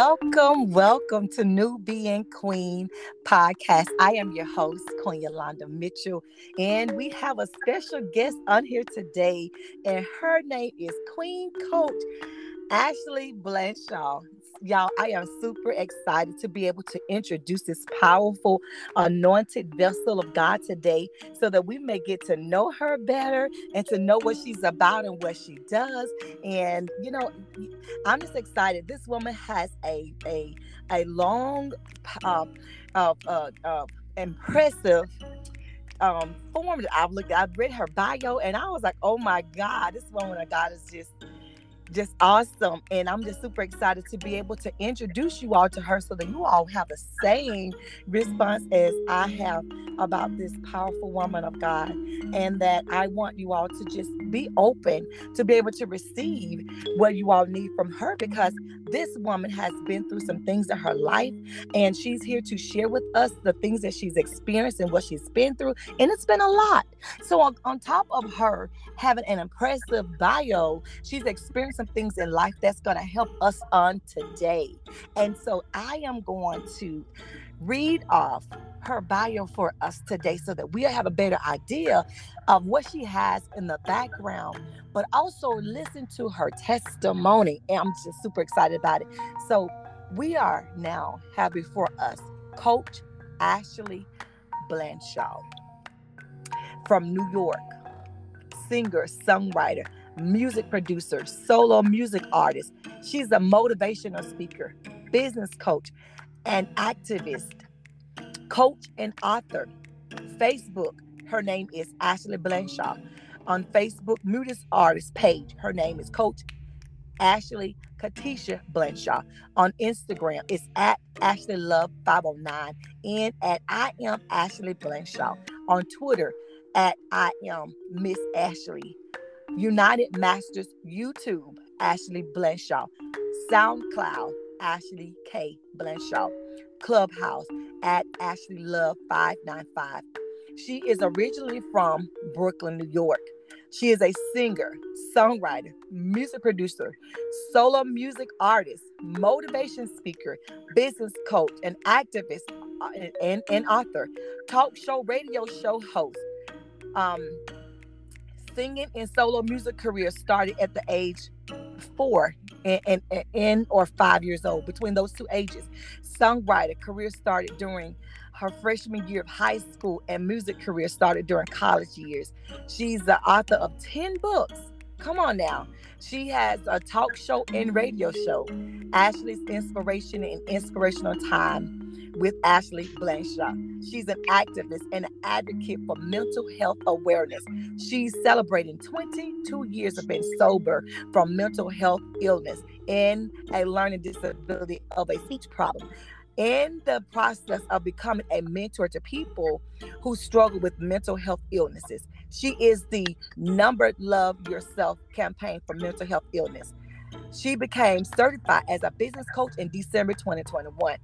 Welcome, welcome to Nubian Queen podcast. I am your host, Queen Yolanda Mitchell, and we have a special guest on here today, and her name is Queen Coach Ashley Blanshaw y'all, I am super excited to be able to introduce this powerful, anointed vessel of God today so that we may get to know her better and to know what she's about and what she does. And, you know, I'm just excited. This woman has a, a, a long, uh, uh, uh, uh, impressive um form that I've looked I've read her bio and I was like, oh my God, this woman of God is just just awesome. And I'm just super excited to be able to introduce you all to her so that you all have the same response as I have about this powerful woman of God. And that I want you all to just be open to be able to receive what you all need from her because this woman has been through some things in her life and she's here to share with us the things that she's experienced and what she's been through. And it's been a lot. So, on, on top of her having an impressive bio, she's experienced some things in life that's going to help us on today. And so, I am going to read off her bio for us today so that we have a better idea of what she has in the background, but also listen to her testimony. And I'm just super excited about it. So we are now have before us Coach Ashley Blanshaw from New York, singer, songwriter, music producer, solo music artist. She's a motivational speaker, business coach, and activist, coach and author. Facebook, her name is Ashley Blanshaw. On Facebook, Mutis Artist page, her name is Coach Ashley Katisha Blanshaw. On Instagram, it's at Ashley Love 509 and at I am Ashley Blanshaw. On Twitter, at I am Miss Ashley. United Masters YouTube, Ashley Blanshaw. SoundCloud, Ashley K. Blanshaw. Clubhouse at Ashley Love 595. She is originally from Brooklyn, New York. She is a singer, songwriter, music producer, solo music artist, motivation speaker, business coach, and activist uh, and, and author, talk show, radio show host. Um, singing and solo music career started at the age four and, and, and or five years old, between those two ages. Songwriter career started during her freshman year of high school, and music career started during college years. She's the author of 10 books. Come on now. She has a talk show and radio show, Ashley's Inspiration and Inspirational Time with Ashley Blanshaw. She's an activist and an advocate for mental health awareness. She's celebrating 22 years of being sober from mental health illness and a learning disability of a speech problem. In the process of becoming a mentor to people who struggle with mental health illnesses, she is the number Love Yourself campaign for mental health illness. She became certified as a business coach in December 2021.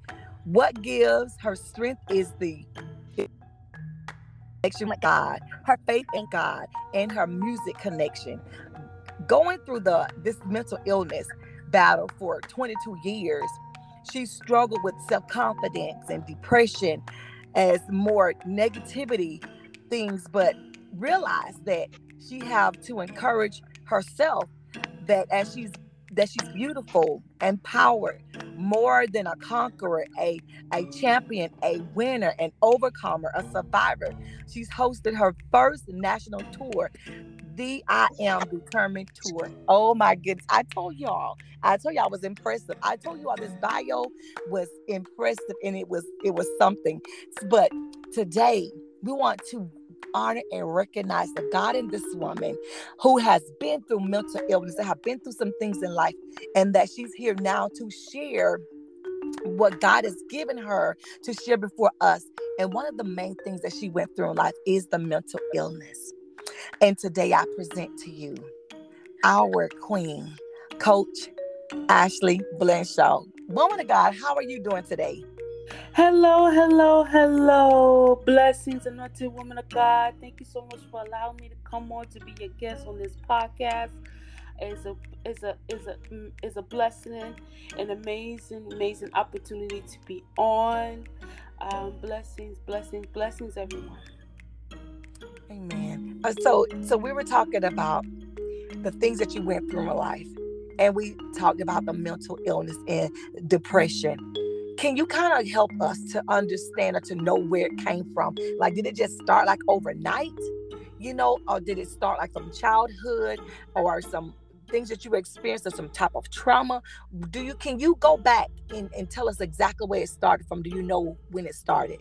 What gives her strength is the connection with God, her faith in God, and her music connection. Going through the this mental illness battle for 22 years, she struggled with self-confidence and depression as more negativity things, but realized that she have to encourage herself that as she's that she's beautiful, empowered, more than a conqueror, a, a champion, a winner, an overcomer, a survivor. She's hosted her first national tour, the I Am Determined Tour. Oh my goodness. I told y'all, I told y'all I was impressive. I told you all this bio was impressive and it was it was something. But today we want to honor and recognize the God in this woman who has been through mental illness, that have been through some things in life, and that she's here now to share what God has given her to share before us. And one of the main things that she went through in life is the mental illness. And today I present to you our queen, Coach Ashley Blanshaw. Woman of God, how are you doing today? Hello, hello, hello. Blessings, anointed woman of God. Thank you so much for allowing me to come on to be your guest on this podcast. It's a is a is a mm, is a blessing, an amazing amazing opportunity to be on. Um, blessings, blessings, blessings, everyone. Amen. Uh, so so we were talking about the things that you went through in life, and we talked about the mental illness and depression. Can you kind of help us to understand or to know where it came from? Like, did it just start like overnight? You know, or did it start like from childhood or some things that you experienced or some type of trauma? Do you can you go back and, and tell us exactly where it started from? Do you know when it started?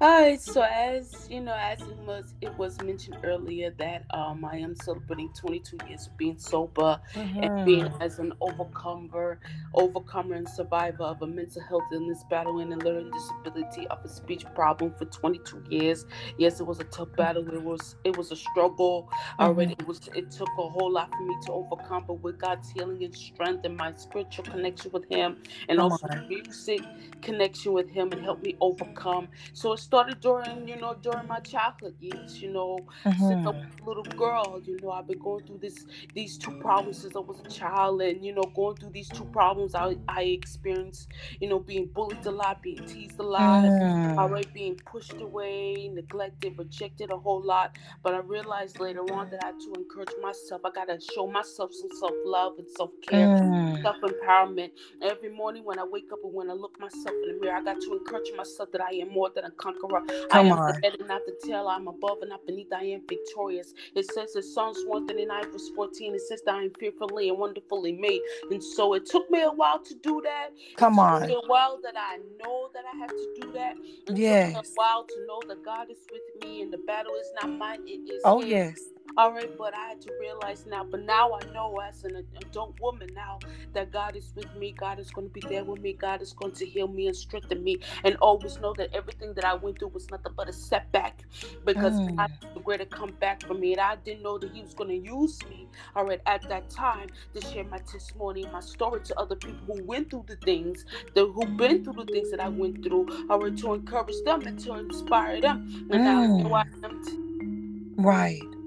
All right, so as you know, as it was it was mentioned earlier that um I am celebrating 22 years of being sober mm-hmm. and being mm-hmm. as an overcomer, overcomer and survivor of a mental health illness, battling and learning disability of a speech problem for 22 years. Yes, it was a tough battle. It was it was a struggle. Mm-hmm. Already, it was it took a whole lot for me to overcome, but with God's healing and strength and my spiritual connection with Him, and Come also on. music connection with Him, and help me overcome. So it's started during, you know, during my childhood years, you know, mm-hmm. since I was a little girl, you know, I've been going through this these two problems since I was a child and, you know, going through these two problems I I experienced, you know, being bullied a lot, being teased a lot, mm. already being pushed away, neglected, rejected a whole lot. But I realized later on that I had to encourage myself. I gotta show myself some self-love and self-care, mm. self-empowerment. Every morning when I wake up and when I look myself in the mirror, I got to encourage myself that I am more than a conqueror conqueror. Come I am on. the head and not the tail. I'm above and not beneath. I am victorious. It says in Psalms 139, verse 14, it says that I am fearfully and wonderfully made. And so it took me a while to do that. Come on. a while that I know that I have to do that. It yes. took me a while to know that God is with me and the battle is not mine. It is Oh, his. yes. All right, but I had to realize now. But now I know as an adult woman now that God is with me. God is going to be there with me. God is going to heal me and strengthen me. And always know that everything that I went through was nothing but a setback because mm. God is going to come back for me. And I didn't know that He was going to use me, all right, at that time to share my testimony my story to other people who went through the things, the, who've been through the things that I went through, all right, to encourage them and to inspire them. And mm. now I am. T- right.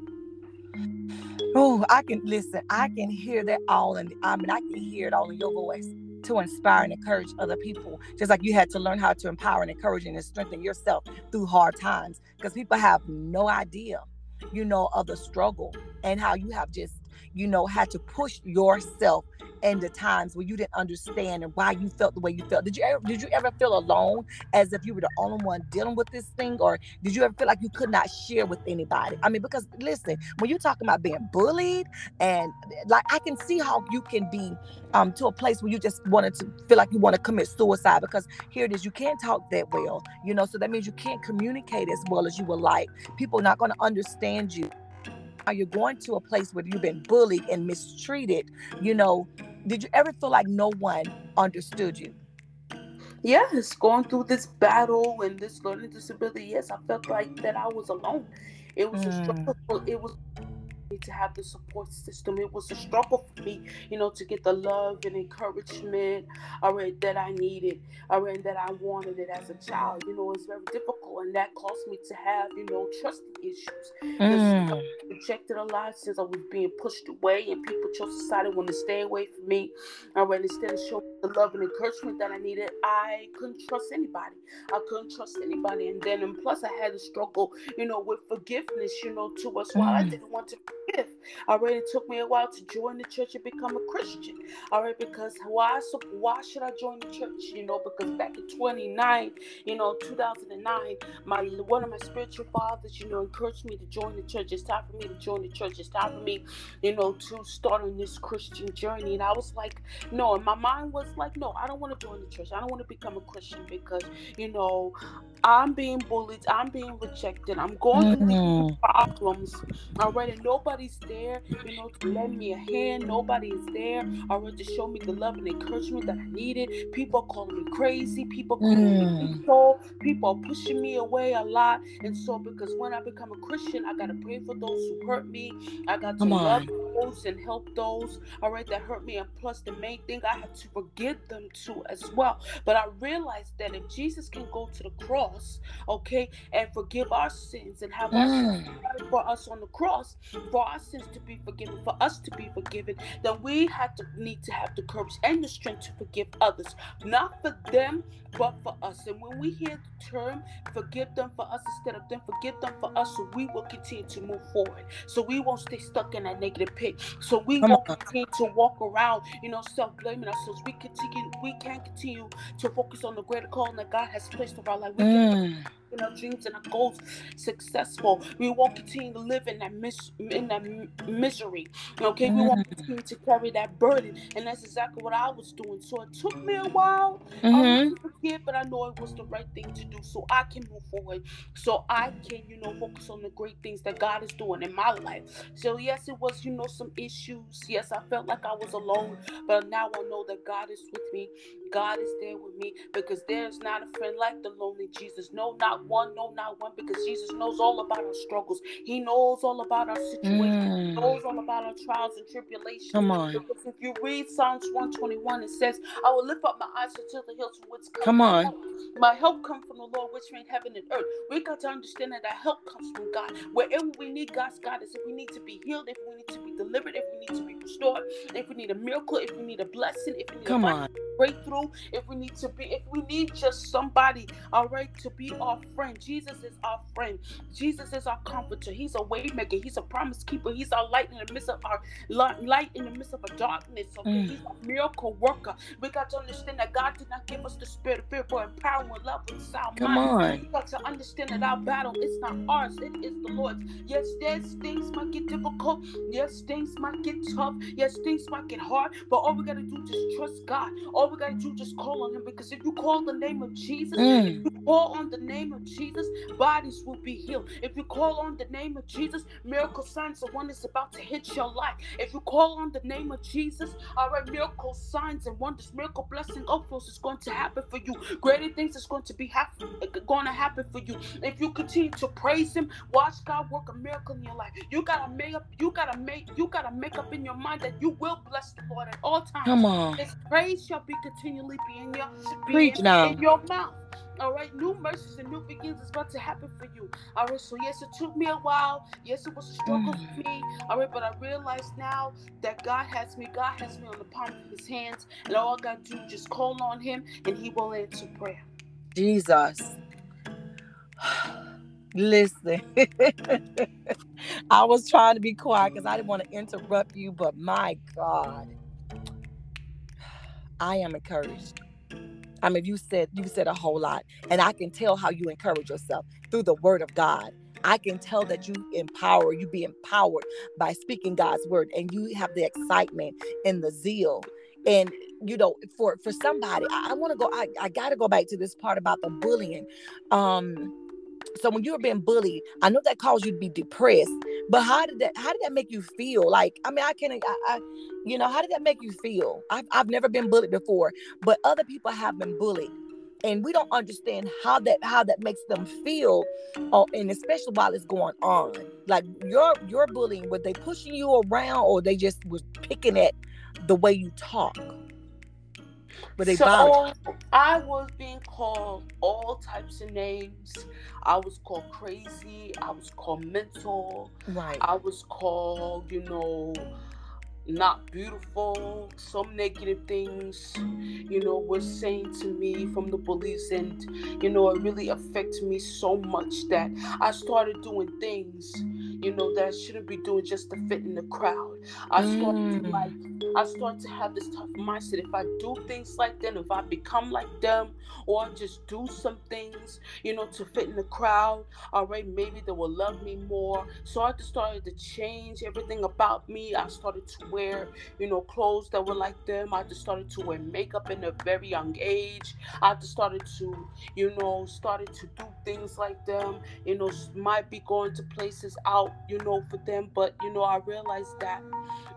Oh, I can listen. I can hear that all, and I mean, I can hear it all in your voice to inspire and encourage other people. Just like you had to learn how to empower and encourage and strengthen yourself through hard times, because people have no idea, you know, of the struggle and how you have just, you know, had to push yourself and the times where you didn't understand and why you felt the way you felt. Did you ever did you ever feel alone as if you were the only one dealing with this thing? Or did you ever feel like you could not share with anybody? I mean, because listen, when you're talking about being bullied and like I can see how you can be um to a place where you just wanted to feel like you want to commit suicide because here it is, you can't talk that well, you know, so that means you can't communicate as well as you would like. People are not going to understand you are you going to a place where you've been bullied and mistreated, you know, did you ever feel like no one understood you? Yes, going through this battle and this learning disability, yes, I felt like that I was alone. It was mm. a struggle. It was to have the support system. It was a struggle for me, you know, to get the love and encouragement, all right, that I needed, all right, that I wanted it as a child. You know, it's very difficult, and that caused me to have, you know, trust issues. Mm. rejected a lot since I was being pushed away, and people just decided want to stay away from me. All right, instead of showing the love and encouragement that I needed, I couldn't trust anybody. I couldn't trust anybody, and then and plus I had to struggle, you know, with forgiveness, you know, to us. Why I mm. didn't want to right, it took me a while to join the church and become a Christian. All right, because why? So why should I join the church? You know, because back in 29, you know, 2009, my one of my spiritual fathers, you know, encouraged me to join the church. It's time for me to join the church. It's time for me, you know, to start on this Christian journey. And I was like, no. And my mind was like, no, I don't want to join the church. I don't want to become a Christian because, you know, I'm being bullied. I'm being rejected. I'm going mm-hmm. through problems. All right, and nobody's there, you know, to lend me a hand. Nobody is there, right, to show me the love and encouragement that I needed. People are calling me crazy. People calling mm. me people. People are pushing me away a lot. And so, because when I become a Christian, I gotta pray for those who hurt me. I got to love those and help those, all right, that hurt me. And plus, the main thing, I have to forgive them too as well. But I realized that if Jesus can go to the cross, okay, and forgive our sins and have mm. us for us on the cross, for our sins to be forgiven, for us to be forgiven, then we have to need to have the courage and the strength to forgive others, not for them, but for us. And when we hear the term forgive them for us instead of them forgive them for us, so we will continue to move forward. So we won't stay stuck in that negative pit. So we Come won't on. continue to walk around, you know, self-blaming ourselves. We continue, we can continue to focus on the greater calling that God has placed over our life. We mm. can in our dreams and our goals successful. We won't continue to live in that mis- in that misery. Okay, mm-hmm. we won't mm. continue to carry that burden, and that's exactly what I was doing. So it took me a while mm-hmm. to forgive, but I know it was the right thing to do, so I can move forward. So I can, you know, focus on the great things that God is doing in my life. So yes, it was, you know, some issues. Yes, I felt like I was alone, but now I know that God is with me. God is there with me because there's not a friend like the lonely Jesus. No, not one. No, not one. Because Jesus knows all about our struggles. He knows all about our situations. Mm. He knows all about our trials and tribulations. Come on. Because if you read Psalms 121, it says, I will lift up my eyes until the hills from which come, come on. My help comes from the Lord, which made heaven and earth. We got to understand that our help comes from God. Wherever we need God's guidance, if we need to be healed, if we need to be delivered, if we need to be restored, if we need a miracle, if we need a blessing, if we need come on breakthrough, if we need to be, if we need just somebody, all right, to be our friend. Jesus is our friend. Jesus is our comforter. He's a waymaker. He's a promise keeper. He's our light in the midst of our light in the midst of a darkness. Okay, mm. he's a miracle worker. We got to understand that God did not give us the spirit of fear, but empower and love and sound Come mind. on. We got to understand that our battle is not ours. It is the Lord's. Yes, there's things might get difficult. Yes, things might get tough. Yes, things might get hard. But all we gotta do is trust God. All we gotta do just call on him because if you call the name of Jesus, mm. if you call on the name of Jesus, bodies will be healed. If you call on the name of Jesus, miracle signs and wonders about to hit your life. If you call on the name of Jesus, all right, miracle signs and wonders, miracle blessing overflows is going to happen for you. Greater things is going to be happen, going to happen for you. If you continue to praise Him, watch God work a miracle in your life. You gotta make up. You gotta make. You gotta make up in your mind that you will bless the Lord at all times. Come on. His praise shall be continually be in your be in, now. in your mouth. All right, new mercies and new beginnings is about to happen for you. All right, so yes, it took me a while. Yes, it was a struggle mm. for me. All right, but I realize now that God has me. God has me on the palm of His hands, and all I got to do is just call on Him, and He will answer prayer. Jesus. Listen, I was trying to be quiet because I didn't want to interrupt you, but my God, I am encouraged. I mean, you said you said a whole lot, and I can tell how you encourage yourself through the Word of God. I can tell that you empower, you be empowered by speaking God's word, and you have the excitement and the zeal. And you know, for for somebody, I, I want to go. I, I got to go back to this part about the bullying. Um, so when you were being bullied, I know that caused you to be depressed. But how did that? How did that make you feel? Like, I mean, I can't. I, I you know, how did that make you feel? I've I've never been bullied before, but other people have been bullied, and we don't understand how that how that makes them feel, or, and especially while it's going on. Like your your bullying, were they pushing you around, or they just was picking at the way you talk? But they so I was being called all types of names. I was called crazy. I was called mental. Right. I was called, you know, not beautiful, some negative things, you know, were saying to me from the bullies, and you know, it really affected me so much that I started doing things, you know, that I shouldn't be doing just to fit in the crowd. I started mm. to like I start to have this tough mindset. If I do things like them, if I become like them, or just do some things, you know, to fit in the crowd, all right, maybe they will love me more. So I just started to change everything about me. I started to wear, you know, clothes that were like them. I just started to wear makeup in a very young age. I just started to, you know, started to do things like them. You know, might be going to places out, you know, for them, but you know, I realized that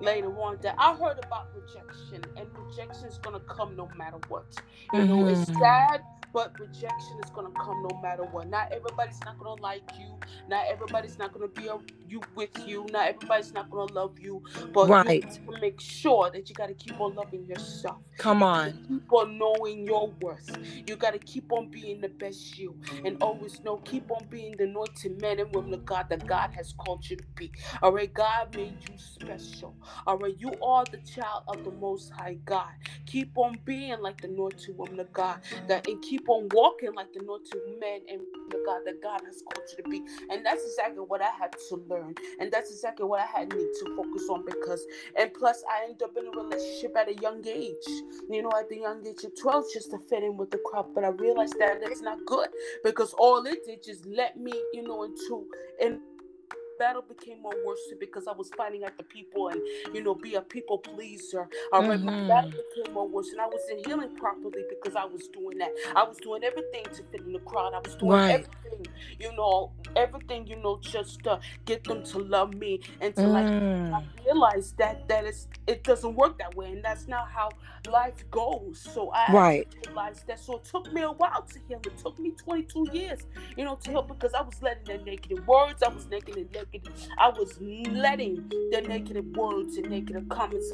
later on that I heard about rejection, and rejection is gonna come no matter what. You mm-hmm. know, it's mm-hmm. sad but rejection is gonna come no matter what. Not everybody's not gonna like you. Not everybody's not gonna be a, you with you. Not everybody's not gonna love you. But right. you make sure that you gotta keep on loving yourself. Come on. Keep on knowing your worth. You gotta keep on being the best you, and always know. Keep on being the anointed men and women of God that God has called you to be. All right, God made you special. All right, you are the child of the Most High God. Keep on being like the anointed woman of God, that and keep on walking like the anointed men and the God that God has called you to be. And that's exactly what I had to learn, and that's exactly what I had need to focus on because, and plus, I ended up in a relationship at a young age. You know, at the young age of twelve, just to fit in with the crowd. But I realized that it's not good because all it did just let me, you know, into and battle became more worse because I was fighting at the people and you know be a people pleaser. All right, mm-hmm. my battle became more worse, and I wasn't healing properly because I was doing that. I was doing everything to fit in the crowd. I was doing right. everything, you know, everything, you know, just to get them to love me and to mm. like. I realized that that is it doesn't work that way, and that's not how life goes. So I right. realized that. So it took me a while to heal. It took me 22 years, you know, to heal because I was letting the negative words, I was negative I was letting the negative words and negative comments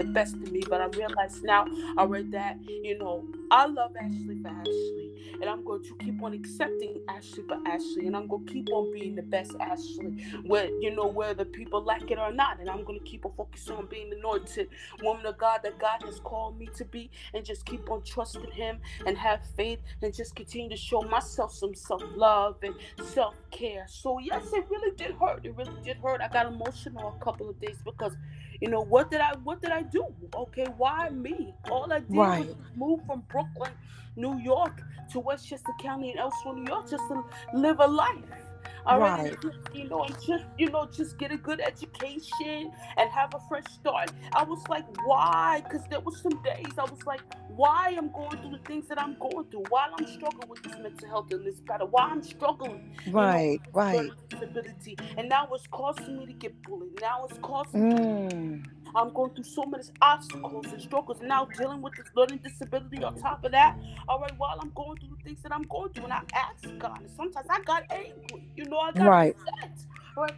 the best of me, but I realize now I read that, you know, I love Ashley for Ashley, and I'm going to keep on accepting Ashley for Ashley, and I'm going to keep on being the best Ashley, where you know whether people like it or not, and I'm going to keep on focusing on being the anointed woman of God that God has called me to be, and just keep on trusting Him and have faith, and just continue to show myself some self love and self care. So yes, it really did hurt. It really did hurt. I got emotional a couple of days because you know, what did I what did I do? Okay, why me? All I did right. was move from Brooklyn, New York to Westchester County and elsewhere, New York just to live a life. All right. right. You know, and just you know, just get a good education and have a fresh start. I was like, why? Because there was some days I was like, why I'm going through the things that I'm going through, while I'm struggling with this mental health and this battle, why I'm struggling. Right, know, right. Disability. And now it's causing me to get bullied. Now it's causing mm. me I'm going through so many obstacles and struggles, and now dealing with this learning disability on top of that. All right, while I'm going through the things that I'm going through, and I ask God, and sometimes I got angry. You know, I got right. upset. All right,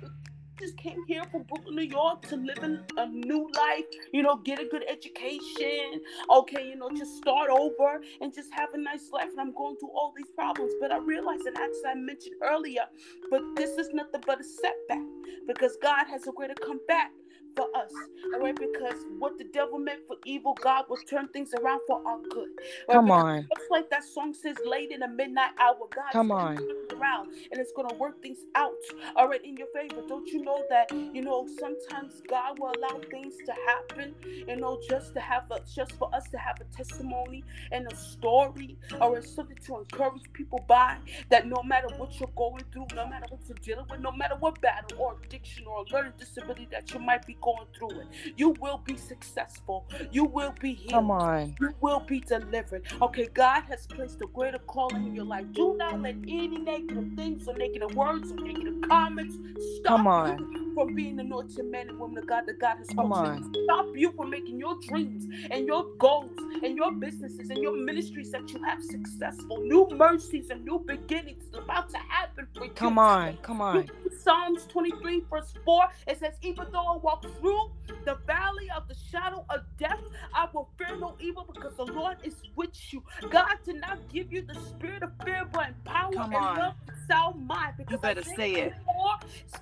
just came here from Brooklyn, New York to live in a new life, you know, get a good education, okay, you know, just start over and just have a nice life. And I'm going through all these problems. But I realized, and as I mentioned earlier, but this is nothing but a setback because God has a way to come back for us. All right, because what the devil meant for evil, God will turn things around for our good. Right? Come because on. Just like that song says, late in the midnight hour, God come on around and it's gonna work things out. All right, in your favor. Don't you know that you know sometimes God will allow things to happen, you know, just to have a just for us to have a testimony and a story or something to encourage people by that no matter what you're going through, no matter what you're dealing with, no matter what battle or addiction or learning disability that you might be going through it. You will be successful. You will be healed. Come on. You will be delivered. Okay, God has placed a greater calling in your life. Do not let any negative things or negative words or negative comments stop Come on. you from being the anointed man and woman of God that God has Come on. Stop you from making your dreams and your goals and your businesses and your ministries that you have successful. New mercies and new beginnings about to happen for you. Come on. Come on. Psalms 23, verse 4, it says, Even though I walk through the valley of the shadow of death, I will fear no evil because the Lord is with you. God did not give you the spirit of fear, but power Come and on. love sound mind. Because you better say it.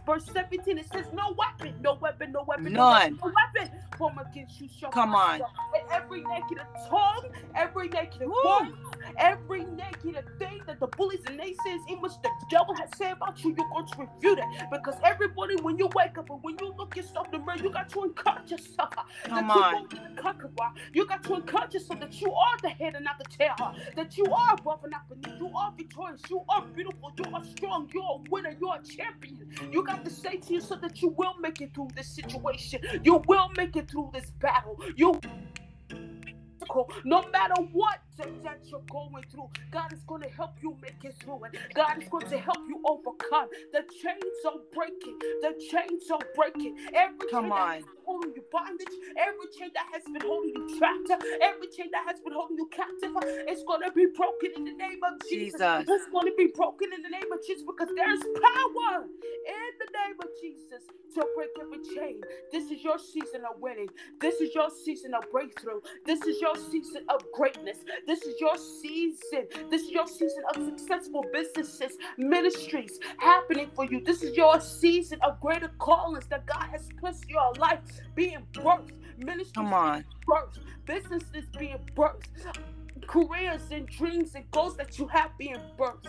verse 17, it says, No weapon, no weapon, no weapon, None. no weapon form against you shall Come on. And every negative tongue, every negative word, every negative thing that the bullies and naysayers, in which the devil has said about you, you're going to refute it. Because everybody, when you wake up and when you look yourself in the mirror, you got to encourage yourself. Come on. You got to encourage yourself that you are the head and not the tail. That you are above and not beneath. You are victorious. You are beautiful. You are strong. You're a winner. You're a champion. You got to say to yourself that you will make it through this situation. You will make it through this battle. You no matter what that you're going through. God is going to help you make it through it. God is going to help you overcome. The chains are breaking. The chains are breaking. Every Come on you bondage, every chain that has been holding you trapped, every chain that has been holding you captive, it's going to be broken in the name of Jesus. Jesus. It's going to be broken in the name of Jesus because there's power in the name of Jesus to break every chain. This is your season of winning. This is your season of breakthrough. This is your season of greatness. This is your season. This is your season of successful businesses, ministries happening for you. This is your season of greater callings that God has placed in your life being birthed, ministries Come on. birthed, businesses being birthed, careers and dreams and goals that you have being birthed.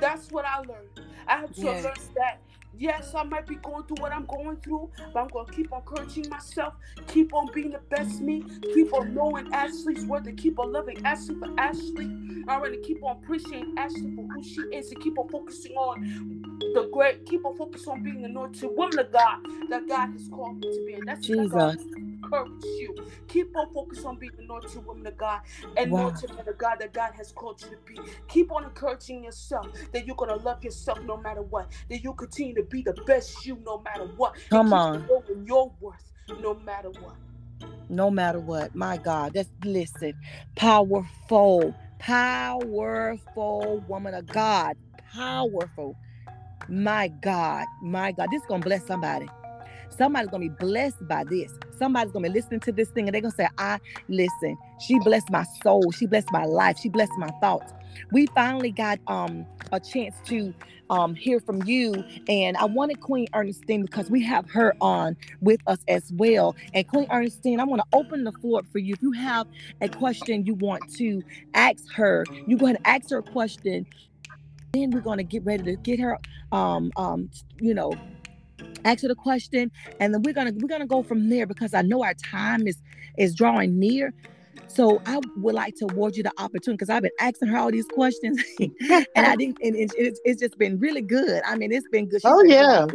That's what I learned. I had to yes. learn that. Yes, I might be going through what I'm going through, but I'm gonna keep encouraging myself, keep on being the best me, keep on knowing Ashley's worth, and keep on loving Ashley for Ashley. I'm gonna keep on appreciating Ashley for who she is, and keep on focusing on the great, keep on focus on being the anointed woman of God that God has called me to be. And that's Jesus. Encourage you. Keep on focus on being the anointed woman of God and wow. anointed man of God that God has called you to be. Keep on encouraging yourself that you're gonna love yourself no matter what. That you continue to be the best you no matter what. Come on. Knowing your worth no matter what. No matter what. My God. That's listen. Powerful. Powerful woman of God. Powerful. My God, my God, this is gonna bless somebody. Somebody's gonna be blessed by this. Somebody's gonna be listening to this thing and they're gonna say, I listen, she blessed my soul, she blessed my life, she blessed my thoughts. We finally got um a chance to um hear from you. And I wanted Queen Ernestine because we have her on with us as well. And Queen Ernestine, I want to open the floor for you. If you have a question you want to ask her, you go ahead and ask her a question then we're going to get ready to get her um um you know ask her the question and then we're gonna we're gonna go from there because i know our time is is drawing near. So i would like to award you the opportunity because i've been asking her all these questions and i didn't and it's, it's just been really good. I mean it's been good. She's oh yeah.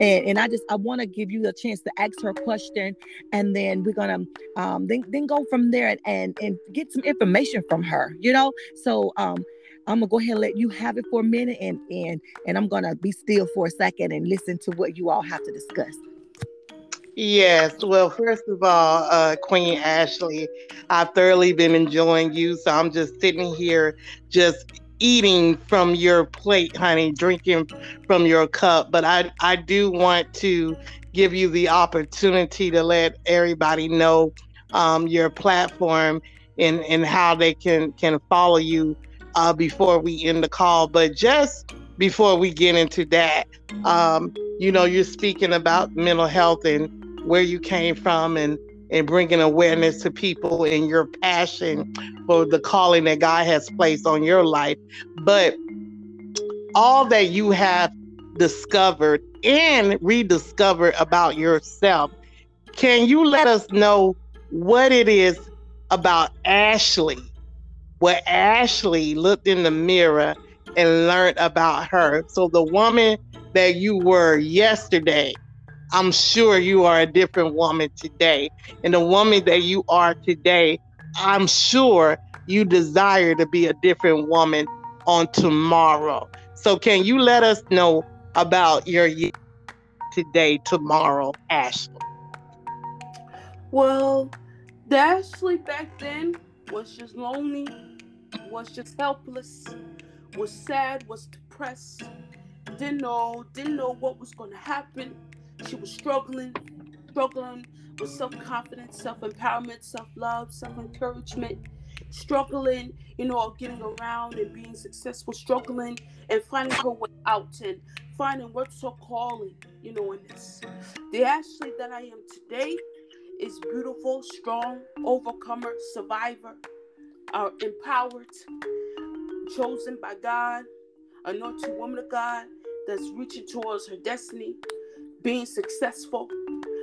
and, and i just i want to give you a chance to ask her a question and then we're gonna um then, then go from there and, and and get some information from her you know? So um I'm gonna go ahead and let you have it for a minute and and and I'm gonna be still for a second and listen to what you all have to discuss. Yes. Well, first of all, uh, Queen Ashley, I've thoroughly been enjoying you. So I'm just sitting here, just eating from your plate, honey, drinking from your cup. But I, I do want to give you the opportunity to let everybody know um, your platform and, and how they can, can follow you uh, before we end the call. But just before we get into that, um, you know, you're speaking about mental health and where you came from and and bringing awareness to people and your passion for the calling that God has placed on your life. But all that you have discovered and rediscovered about yourself, can you let us know what it is about Ashley where Ashley looked in the mirror and learned about her. So the woman that you were yesterday, I'm sure you are a different woman today. And the woman that you are today, I'm sure you desire to be a different woman on tomorrow. So can you let us know about your today, tomorrow, Ashley? Well, Ashley back then was just lonely, was just helpless, was sad, was depressed, didn't know, didn't know what was going to happen. She was struggling, struggling with self-confidence, self-empowerment, self-love, self-encouragement, struggling, you know, getting around and being successful, struggling and finding her way out and finding what's her calling, you know, in this. The Ashley that I am today is beautiful, strong, overcomer, survivor, are empowered, chosen by God, anointed woman of God that's reaching towards her destiny, being successful,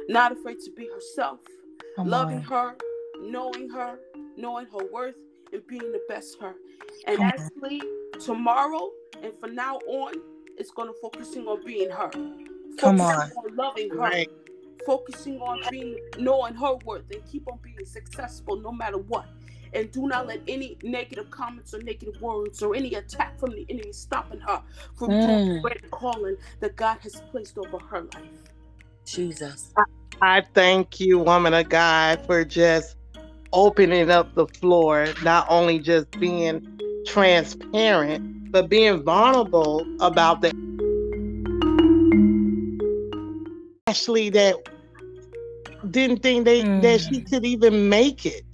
not afraid to be herself, Come loving on. her, knowing her, knowing her worth, and being the best her. And Come actually, on. tomorrow and from now on, it's going to focusing on being her. Come on. on loving her. Right focusing on being knowing her worth and keep on being successful no matter what. And do not let any negative comments or negative words or any attack from the enemy stopping her from mm. doing the great calling that God has placed over her life. Jesus. I thank you, woman of God, for just opening up the floor, not only just being transparent, but being vulnerable about the Ashley that didn't think they mm. that she mm. could even make it.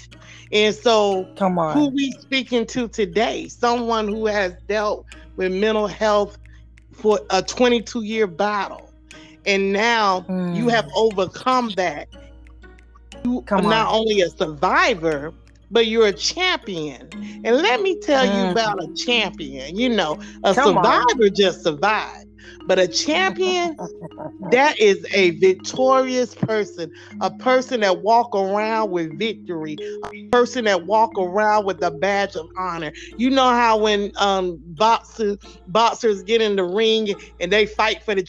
And so come on who we speaking to today? Someone who has dealt with mental health for a 22 year battle. And now mm. you have overcome that. You Come are on. not only a survivor, but you're a champion. And let me tell mm. you about a champion. You know, a Come survivor on. just survived. But a champion, that is a victorious person, a person that walk around with victory, a person that walk around with a badge of honor. You know how when um boxers boxers get in the ring and they fight for the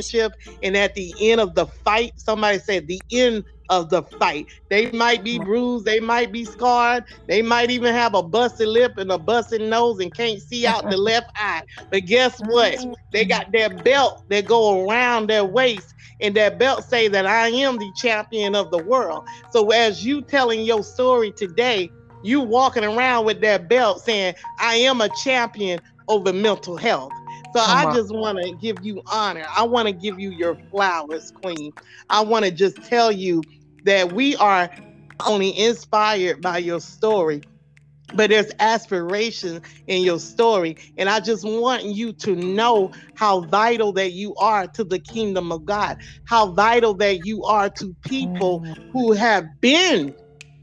championship, and at the end of the fight, somebody said the end of the fight. They might be bruised, they might be scarred, they might even have a busted lip and a busted nose and can't see out the left eye. But guess what? They got their belt that go around their waist, and that belt say that I am the champion of the world. So as you telling your story today, you walking around with that belt saying, I am a champion over mental health. So I just want to give you honor. I want to give you your flowers, Queen. I want to just tell you that we are only inspired by your story, but there's aspiration in your story. And I just want you to know how vital that you are to the kingdom of God, how vital that you are to people who have been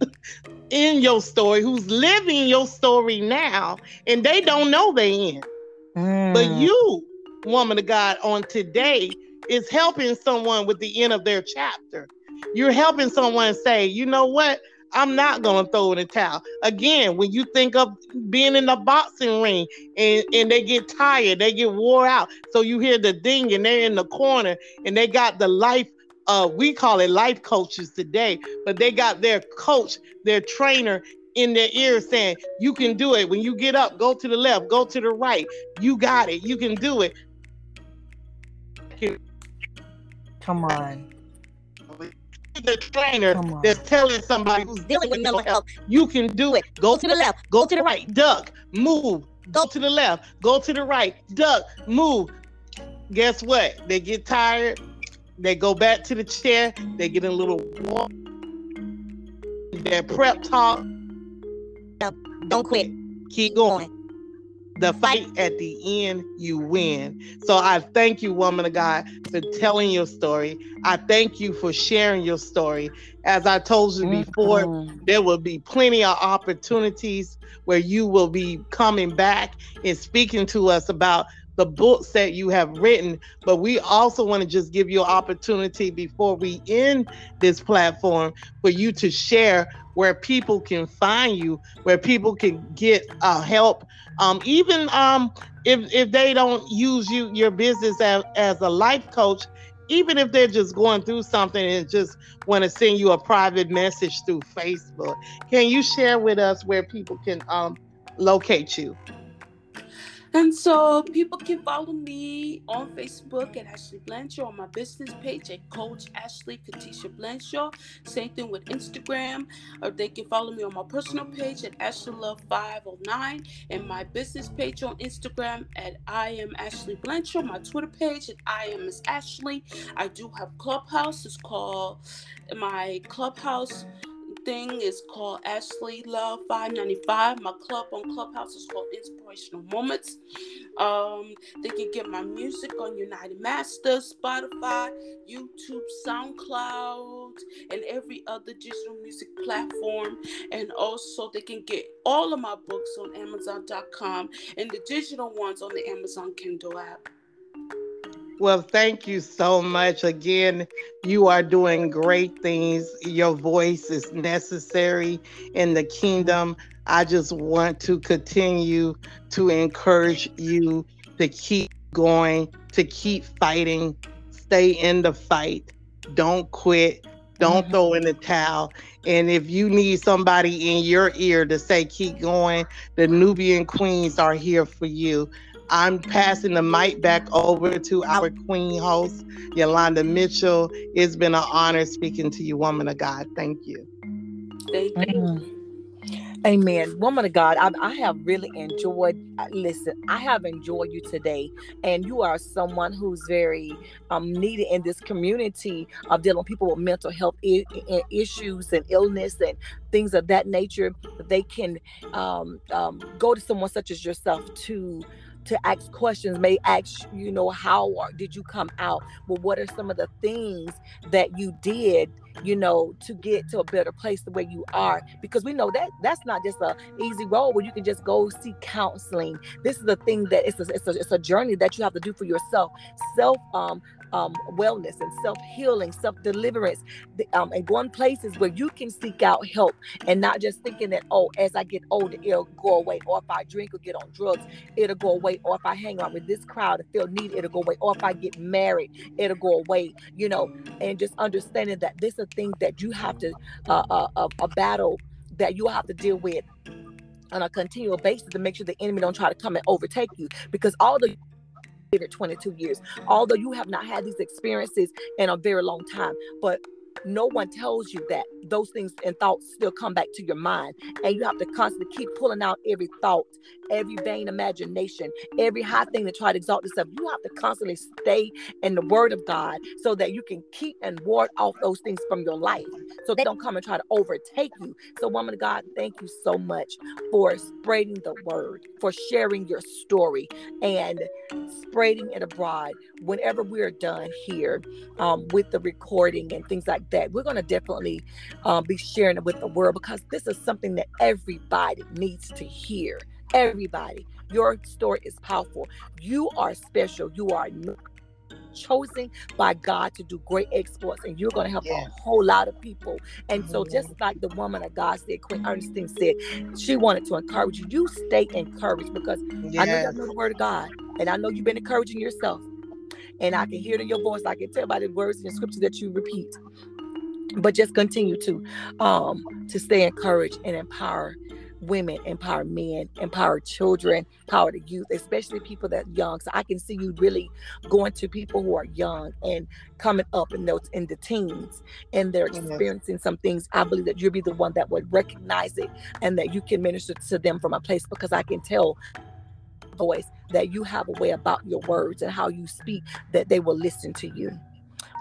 in your story, who's living your story now, and they don't know the end. Mm. But you, woman of God, on today is helping someone with the end of their chapter. You're helping someone say, you know what? I'm not gonna throw in a towel. Again, when you think of being in the boxing ring and, and they get tired, they get wore out. So you hear the ding and they're in the corner and they got the life uh we call it life coaches today, but they got their coach, their trainer in their ear saying, You can do it. When you get up, go to the left, go to the right. You got it. You can do it. Come on the trainer that's telling somebody who's dealing with mental health, you can do it. Go to the left, go to the right, duck, move, go. To the left, go to the right, duck, move. Guess what? They get tired, they go back to the chair, they get a little walk, their prep talk. Don't quit. Keep going the fight at the end, you win. So I thank you, woman of God, for telling your story. I thank you for sharing your story. As I told you before, mm-hmm. there will be plenty of opportunities where you will be coming back and speaking to us about the books that you have written. But we also want to just give you an opportunity before we end this platform for you to share where people can find you, where people can get uh, help. Um, even um, if if they don't use you your business as, as a life coach, even if they're just going through something and just want to send you a private message through Facebook, can you share with us where people can um, locate you? And so people can follow me on Facebook at Ashley Blanshaw, on my business page at Coach Ashley Katisha Blanshaw. Same thing with Instagram, or they can follow me on my personal page at Ashley Love 509 and my business page on Instagram at I am Ashley Blanshaw. My Twitter page at I am Miss Ashley. I do have Clubhouse. It's called my Clubhouse thing is called Ashley Love 595. My club on Clubhouse is called Inspirational Moments. Um, they can get my music on United Masters, Spotify, YouTube, SoundCloud, and every other digital music platform. And also, they can get all of my books on Amazon.com and the digital ones on the Amazon Kindle app. Well, thank you so much. Again, you are doing great things. Your voice is necessary in the kingdom. I just want to continue to encourage you to keep going, to keep fighting, stay in the fight, don't quit. Don't mm-hmm. throw in the towel. And if you need somebody in your ear to say, keep going, the Nubian Queens are here for you. I'm passing the mic back over to our queen host, Yolanda Mitchell. It's been an honor speaking to you, woman of God. Thank you. Thank you. Mm. Amen. Woman of God, I, I, have really enjoyed, uh, listen, I have enjoyed you today. And you are someone who's very um, needed in this community of dealing with people with mental health I- I- issues and illness and things of that nature. They can um, um, go to someone such as yourself to to ask questions may ask you know how did you come out? Well what are some of the things that you did you know to get to a better place the way you are? Because we know that that's not just a easy road where you can just go seek counseling. This is the thing that it's a, it's a, it's a journey that you have to do for yourself. Self um um, wellness and self healing, self deliverance, um, and going places where you can seek out help and not just thinking that, oh, as I get older, it'll go away. Or if I drink or get on drugs, it'll go away. Or if I hang out with this crowd and feel needed, it'll go away. Or if I get married, it'll go away. You know, and just understanding that this is a thing that you have to, uh, uh, a, a battle that you have to deal with on a continual basis to make sure the enemy don't try to come and overtake you because all the 22 years, although you have not had these experiences in a very long time. But no one tells you that those things and thoughts still come back to your mind. And you have to constantly keep pulling out every thought every vain imagination every high thing to try to exalt yourself you have to constantly stay in the word of god so that you can keep and ward off those things from your life. So they don't come and try to overtake you. So woman of god thank you so much for spreading the word for sharing your story and spreading it abroad whenever we're done here um, with the recording and things like that we're going to definitely um, be sharing it with the world because this is something that everybody needs to hear everybody your story is powerful you are special you are chosen by God to do great exploits, and you're going to help a whole lot of people. And so, just like the woman of God said, Queen Ernestine said, she wanted to encourage you. You stay encouraged because yes. I know you know the word of God, and I know you've been encouraging yourself. And I can hear it in your voice. I can tell by the words and scripture that you repeat. But just continue to um to stay encouraged and empower women empower men empower children empower the youth especially people that young. So i can see you really going to people who are young and coming up in those in the teens and they're experiencing some things. I believe that you'll be the one that would recognize it and that you can minister to them from a place because i can tell voice that you have a way about your words and how you speak that they will listen to you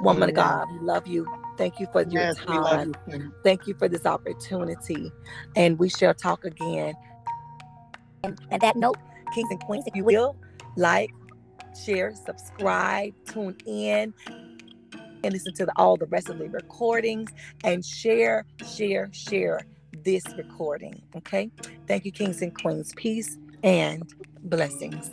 woman Amen. of god we love you Thank you for your yes, time. You. Thank you for this opportunity. And we shall talk again. And, and that note, kings and queens, if you will, like, share, subscribe, tune in, and listen to the, all the rest of the recordings and share, share, share this recording. Okay. Thank you, kings and queens. Peace and blessings.